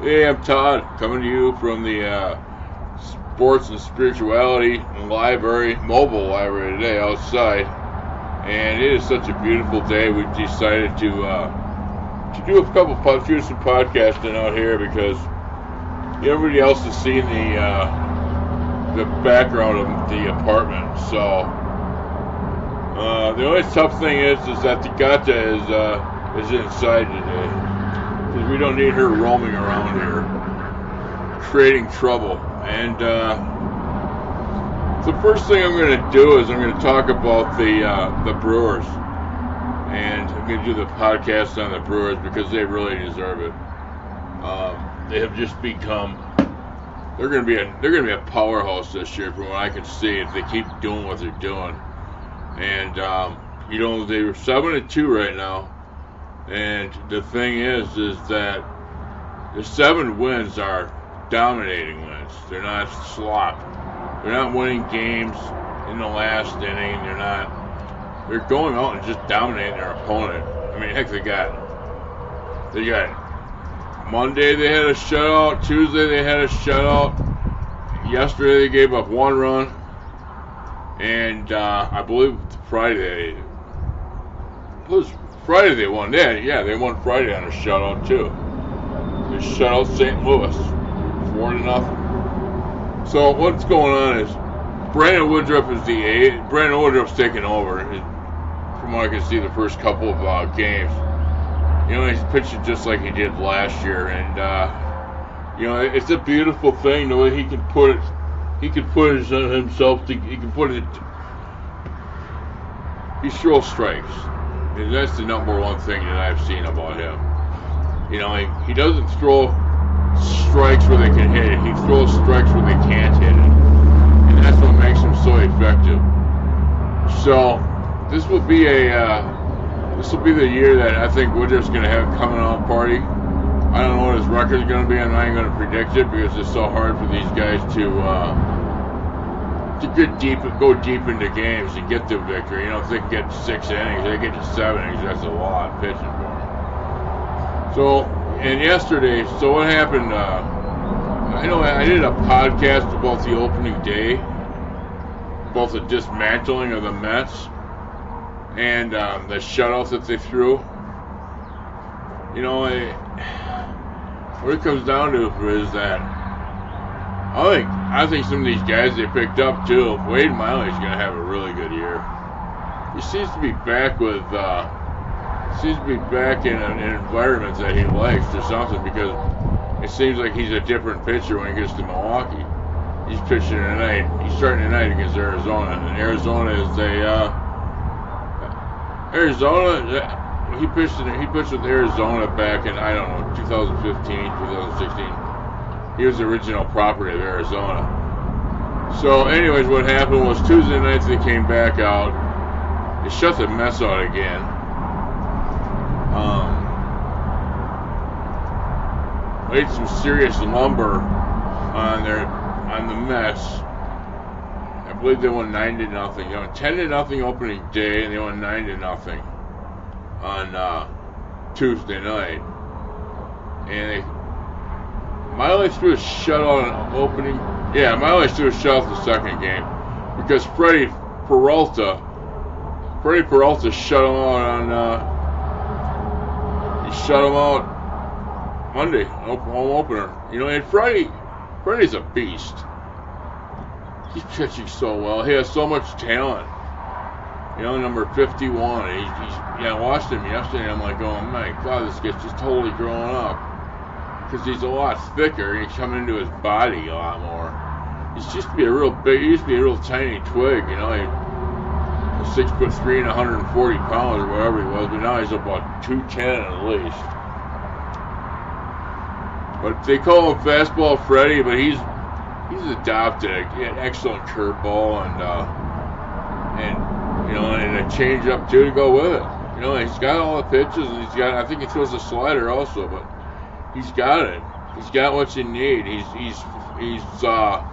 Hey, I'm Todd, coming to you from the uh, Sports and Spirituality Library, mobile library today outside. And it is such a beautiful day. We've decided to uh, to do a couple pod, do some podcasting out here because everybody else has seen the uh, the background of the apartment. So uh, the only tough thing is is that the gata is uh, is inside today we don't need her roaming around here, creating trouble. And uh, the first thing I'm going to do is I'm going to talk about the uh, the Brewers, and I'm going to do the podcast on the Brewers because they really deserve it. Um, they have just become they're going to be a they're going to be a powerhouse this year from what I can see if they keep doing what they're doing. And um, you know they're seven and two right now and the thing is, is that the seven wins are dominating wins. They're not slop. They're not winning games in the last inning. They're not. They're going out and just dominating their opponent. I mean, heck, they got. They got. Monday they had a shutout. Tuesday they had a shutout. Yesterday they gave up one run. And uh, I believe Friday. It was Friday they won. Yeah, yeah, they won Friday on a shutout too. They shut out St. Louis, four to nothing. So what's going on is Brandon Woodruff is the eight. Brandon Woodruff's taking over. From what I can see, the first couple of uh, games, you know, he's pitching just like he did last year, and uh, you know, it's a beautiful thing the way he can put it. He can put it himself. To, he can put it. He throws strikes that's the number one thing that I've seen about him. You know, he, he doesn't throw strikes where they can hit it. He throws strikes where they can't hit it. And that's what makes him so effective. So, this will be a, uh, this will be the year that I think Woodruff's going to have a coming out party. I don't know what his record is going to be. I'm not even going to predict it because it's so hard for these guys to, uh, to get deep, go deep into games and get the victory. You know, if they get six innings, they get to seven innings, that's a lot pitching for them. So, and yesterday, so what happened? Uh, I know I did a podcast about the opening day, about the dismantling of the Mets and um, the shutouts that they threw. You know, I, what it comes down to is that I think I think some of these guys they picked up too. Wade Miley's going to have a really good year. He seems to be back with uh, seems to be back in an, environment that he likes or something because it seems like he's a different pitcher when he gets to Milwaukee. He's pitching tonight. He's starting tonight against Arizona, and Arizona is a uh, Arizona. He pitched. In, he pitched with Arizona back in I don't know 2015, 2016 he was the original property of Arizona. So, anyways, what happened was Tuesday night they came back out. They shut the Mets out again. Um, laid some serious lumber on their on the Mets. I believe they won nine to nothing. You know, ten to nothing opening day, and they won nine to nothing on uh, Tuesday night. And they Miley threw a shutout on opening. Yeah, Miley threw a shutout the second game because Freddie Peralta, Freddie Peralta shut him out on. Uh, he shut him out Monday, home opener. You know, and Freddie, Freddie's a beast. He's pitching so well. He has so much talent. You know, number 51. He's, he's yeah, I watched him yesterday. I'm like, oh my god, this guy's just totally growing up because he's a lot thicker and he's coming into his body a lot more. He used to be a real big, he used to be a real tiny twig, you know. He six foot three and 140 pounds or whatever he was, but now he's about 210 at least. But they call him Fastball Freddy, but he's he's adopted an excellent curveball and uh, and you know and a changeup too to go with it. You know, he's got all the pitches and he's got I think he throws a slider also, but he's got it. He's got what you need. He's he's he's uh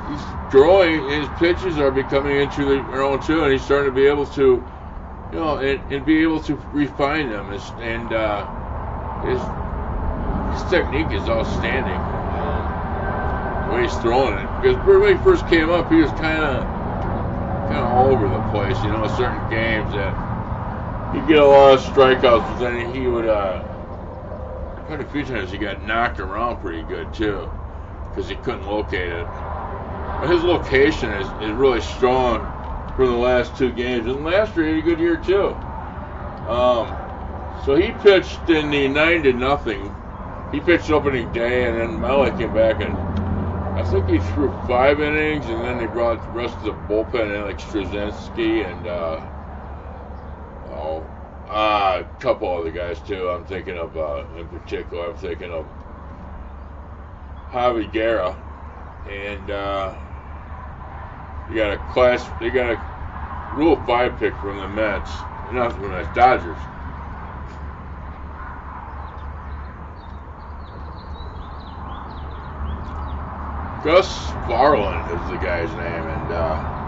he's growing. His pitches are becoming into their own too, and he's starting to be able to, you know, and, and be able to refine them and, and uh, his his technique is outstanding. The way he's throwing it, because when he first came up, he was kind of kind of all over the place. You know, certain games that he'd get a lot of strikeouts, but then he would. Uh, quite a few times he got knocked around pretty good too, because he couldn't locate it. But his location is, is really strong for the last two games, and last year he had a good year too. Um, so he pitched in the nine to nothing. He pitched opening day, and then Miley came back and I think he threw five innings, and then they brought the rest of the bullpen in, like Strzelecki and uh, uh, a couple other guys too. I'm thinking of uh, in particular. I'm thinking of Javi Guerra, and uh, you got a class. You got a Rule Five pick from the Mets, not from the Dodgers. Gus Varland is the guy's name, and uh,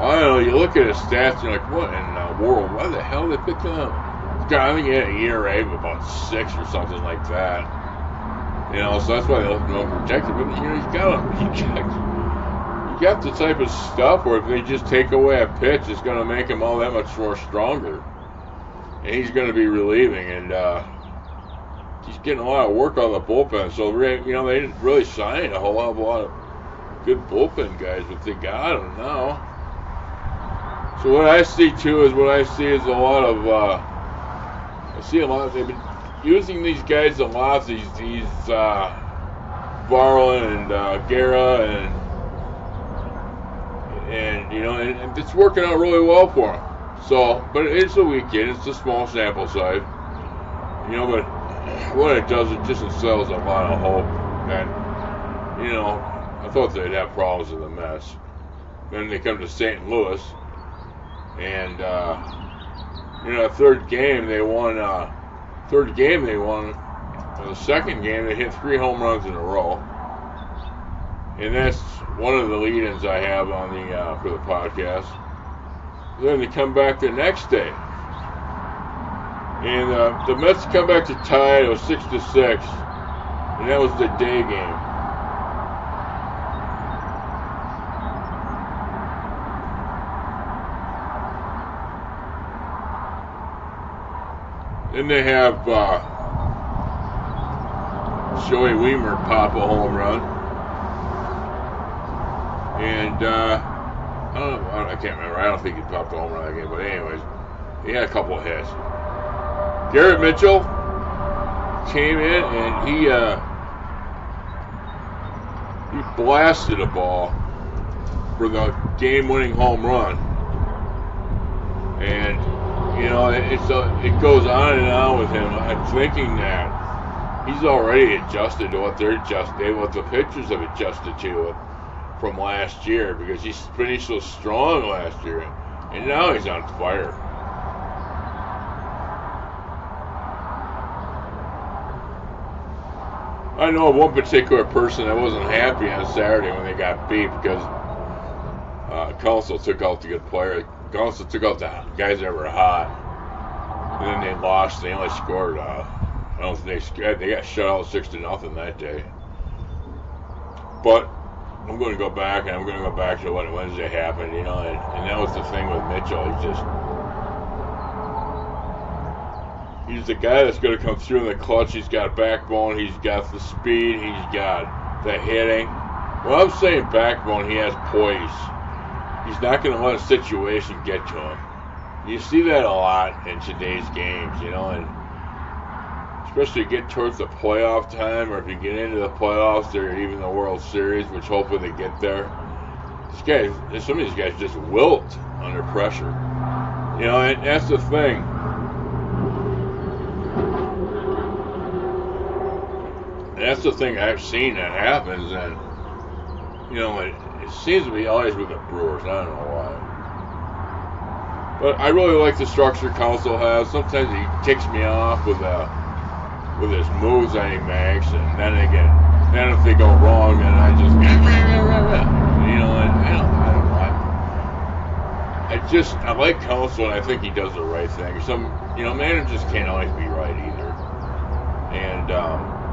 I don't know. You look at his stats, you're like, what in the world? Why the hell they pick him up? I think he had an ERA of about six or something like that. You know, so that's why they left him unprotected. But you know, he's got he got, he got the type of stuff where if they just take away a pitch, it's going to make him all that much more stronger, and he's going to be relieving. And uh, he's getting a lot of work on the bullpen. So you know they didn't really sign a whole lot of good bullpen guys, but they got them now. So what I see too is what I see is a lot of uh, I see a lot. Of, they've been using these guys a lot. These these uh, Varland and uh, Guerra and and you know and, and it's working out really well for them. So, but it's a weekend. It's a small sample size. You know, but what it does, it just instills a lot of hope And you know, I thought they'd have problems in the Mets. Then they come to St. Louis, and, uh, you know, third game they won, uh, third game they won, the second game they hit three home runs in a row. And that's one of the lead-ins I have on the, uh, for the podcast. Then they come back the next day and uh, the Mets come back to tie. It was six to six, and that was the day game. Then they have uh, Joey Wiemer pop a home run, and uh, I don't know, I can't remember. I don't think he popped a home run game, but anyways, he had a couple of hits. Garrett Mitchell came in and he uh, he blasted a ball for the game-winning home run, and you know it's a, it goes on and on with him. I'm thinking that he's already adjusted to what they're adjusted, what the pitchers have adjusted to from last year because he's finished so strong last year, and now he's on fire. I know of one particular person that wasn't happy on Saturday when they got beat because uh, Counsell took out the good player. Counsell took out the guys that were hot, and then they lost. They only scored. Uh, I don't think they they got shut out six to nothing that day. But I'm going to go back and I'm going to go back to what Wednesday happened, you know, and, and that was the thing with Mitchell. He's just He's the guy that's going to come through in the clutch. He's got backbone. He's got the speed. He's got the hitting. Well, I'm saying backbone, he has poise. He's not going to let a situation get to him. You see that a lot in today's games, you know, and especially get towards the playoff time, or if you get into the playoffs or even the World Series, which hopefully they get there. These guys, some of these guys just wilt under pressure. You know, and that's the thing that's the thing I've seen that happens, and you know, it seems to be always with the Brewers. I don't know why. But I really like the structure Counsell has. Sometimes he ticks me off with uh, with his moves that he makes, and then get, then if they go wrong, then I just, you know, and I don't, I don't know. I, I just, I like Counsell, and I think he does the right thing. Some, you know, managers can't always be right either. And um,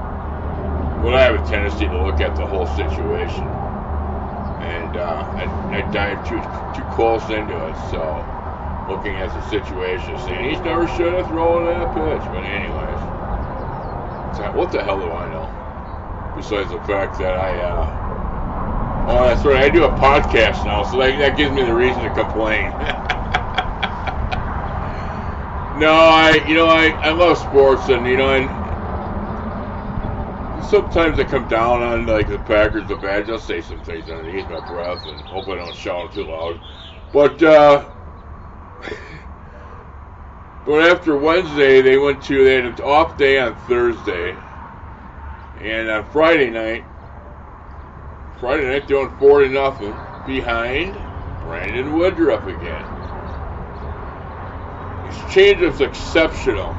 well, I have a tendency to look at the whole situation, and uh, I, I dive too too close into it. So, looking at the situation, saying he's never should have thrown that pitch. But anyways, what the hell do I know? Besides the fact that I, uh, oh, that's right, I do a podcast now, so that, that gives me the reason to complain. no, I, you know, I, I love sports, and you know, and sometimes I come down on like the Packers, the bad. I'll say some things underneath my breath and hope I don't shout too loud. But uh, but after Wednesday, they went to they had an off day on Thursday, and on Friday night, Friday night doing four to nothing behind Brandon Woodruff again. His change exceptional,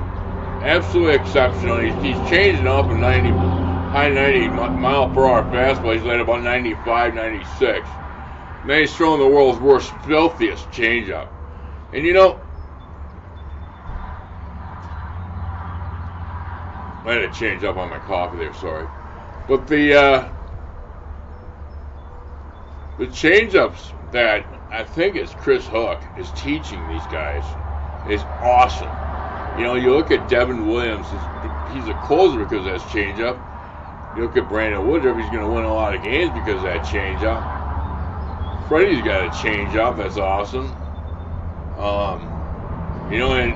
absolutely exceptional. He's, he's changing up in 90 high 90 mile per hour fastball. He's at about 95, 96. Then he's throwing the world's worst, filthiest changeup. And you know, I had to change up on my coffee there, sorry. But the uh, the changeups that I think is Chris Hook is teaching these guys is awesome. You know, you look at Devin Williams, he's a closer because of his changeup. You look at Brandon Woodruff, he's going to win a lot of games because of that changeup. Freddie's got a changeup, that's awesome. Um, you know, and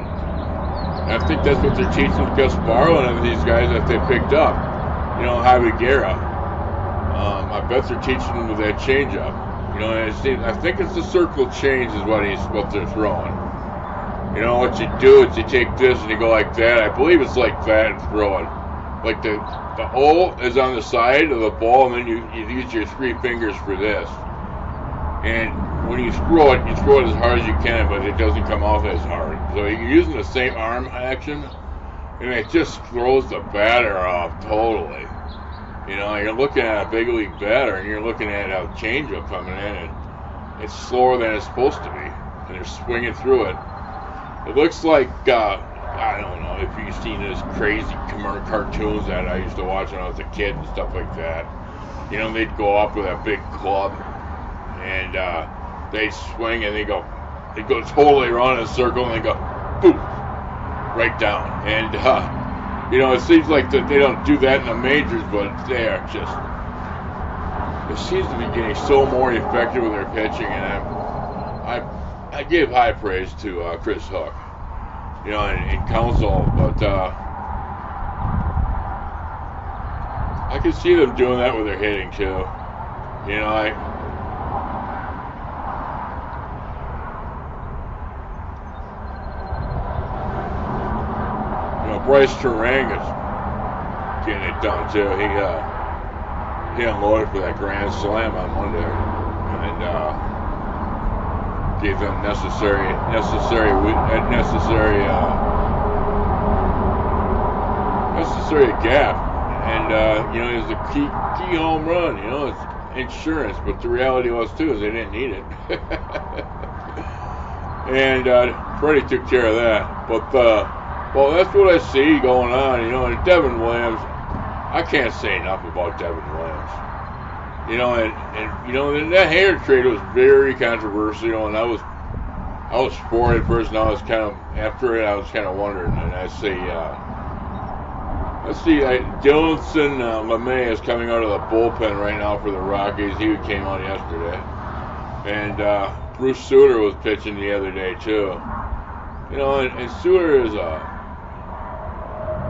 I think that's what they're teaching Gus Varland and these guys that they picked up. You know, Javi Guerra. Um, I bet they're teaching them with that changeup. You know, and seems, I think it's the circle change is what he's what they're throwing. You know, what you do is you take this and you go like that. I believe it's like that and throw it. Like the the hole is on the side of the ball, and then you, you use your three fingers for this. And when you screw it, you screw it as hard as you can, but it doesn't come off as hard. So you're using the same arm action, and it just throws the batter off totally. You know, you're looking at a big league batter, and you're looking at a changeup coming in, and it's slower than it's supposed to be, and they're swinging through it. It looks like uh, I don't know if you've seen those crazy cartoons that I used to watch when I was a kid and stuff like that. You know, they'd go up with a big club and uh, they swing and they go, they go totally around in a circle and they go, boom, right down. And uh, you know, it seems like that they don't do that in the majors, but they are just. It seems to be getting so more effective with their pitching, and I, I, I give high praise to uh, Chris Hook you know, in, in Counsell, but uh, I can see them doing that with their hitting too. You know, I. You know, Brice Turang is getting it done too. He uh, he unloaded for that grand slam on Monday, and uh, gave them necessary necessary necessary uh, necessary gap, and uh, you know it was a key key home run. You know it's insurance, but the reality was too is they didn't need it, and uh, Freddie took care of that. But uh, well, that's what I see going on. You know, and Devin Williams, I can't say enough about Devin Williams. You know, and, and you know, and that Hader trade was very controversial, and I was I was for it first, and I was kind of after it. I was kind of wondering, and I see, uh, let's see, I, Dinelson uh, Lamet is coming out of the bullpen right now for the Rockies. He came out yesterday, and uh, Bruce Sutter was pitching the other day too. You know, and, and Sutter is a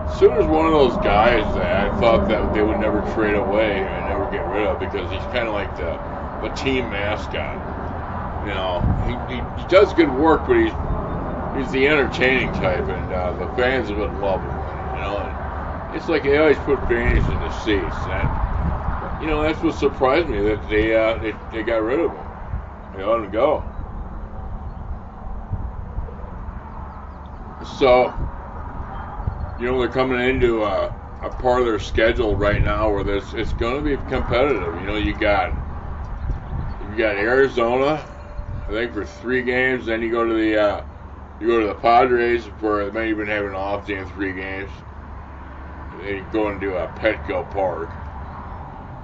Sutter's one of those guys that I thought that they would never trade away and never get rid of because he's kind of like the the team mascot. You know, he, he, he does good work, but he's he's the entertaining type, and uh, the fans would love him. You know, and it's like they always put fans in the seats, and you know that's what surprised me that they uh, they, they got rid of him. They let him go. So you know, they're coming into a, a part of their schedule right now where there's, it's going to be competitive. You know, you got you got Arizona, I think for three games. Then you go to the uh, you go to the Padres for they may even have an off day in three games. They go into a Petco Park.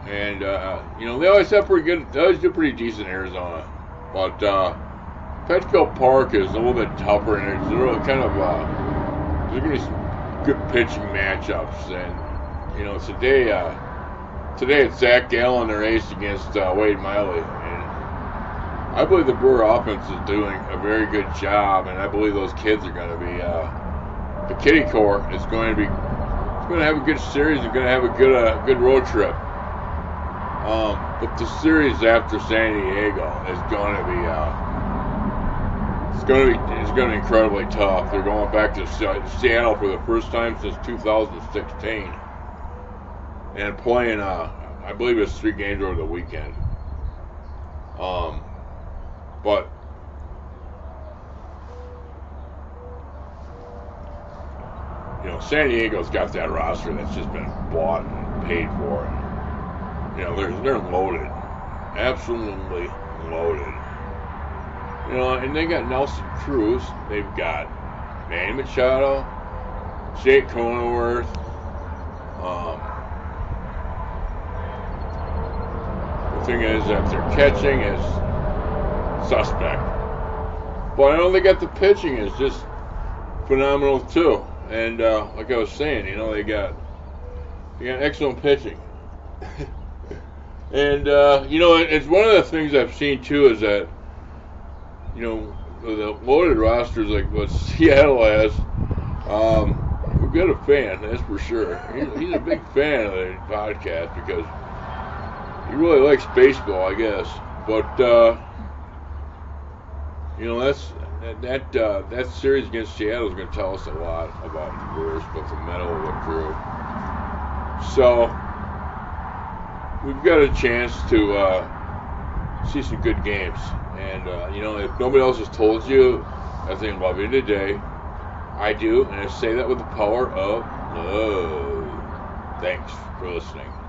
and uh, you know they always have pretty good. They always do pretty decent Arizona, but uh, Petco Park is a little bit tougher, and it's really kind of uh, there's gonna be some good pitching matchups, and you know today uh, today it's Zach Gallen their ace against uh, Wade Miley, and I believe the Brewer offense is doing a very good job, and I believe those kids are going to be uh, the Kitty Core is going to be it's going to have a good series. They're going to have a good uh, good road trip. Um, but the series after San Diego is going to be uh, it's going to be it's to be incredibly tough. They're going back to Seattle for the first time since 2016 and playing uh, I believe it's three games over the weekend. Um, but you know, San Diego's got that roster that's just been bought and paid for. And, you know, they're they're loaded, absolutely loaded. You know, and they got Nelson Cruz. They've got Manny Machado, Jake Cronenworth. Um, the thing is that their catching is suspect. But I know they got the pitching is just phenomenal too. And uh, like I was saying, you know they got they got excellent pitching. and uh, you know it's one of the things I've seen too is that you know the loaded rosters like what Seattle has. Um, we've got a fan, that's for sure. He's, he's a big fan of the podcast because he really likes baseball, I guess. But uh, you know that's that that, uh, that series against Seattle is going to tell us a lot about the Brewers, both the metal and the crew. So we've got a chance to uh, see some good games, and uh, you know if nobody else has told you, I think love you today. I do, and I say that with the power of love. Thanks for listening.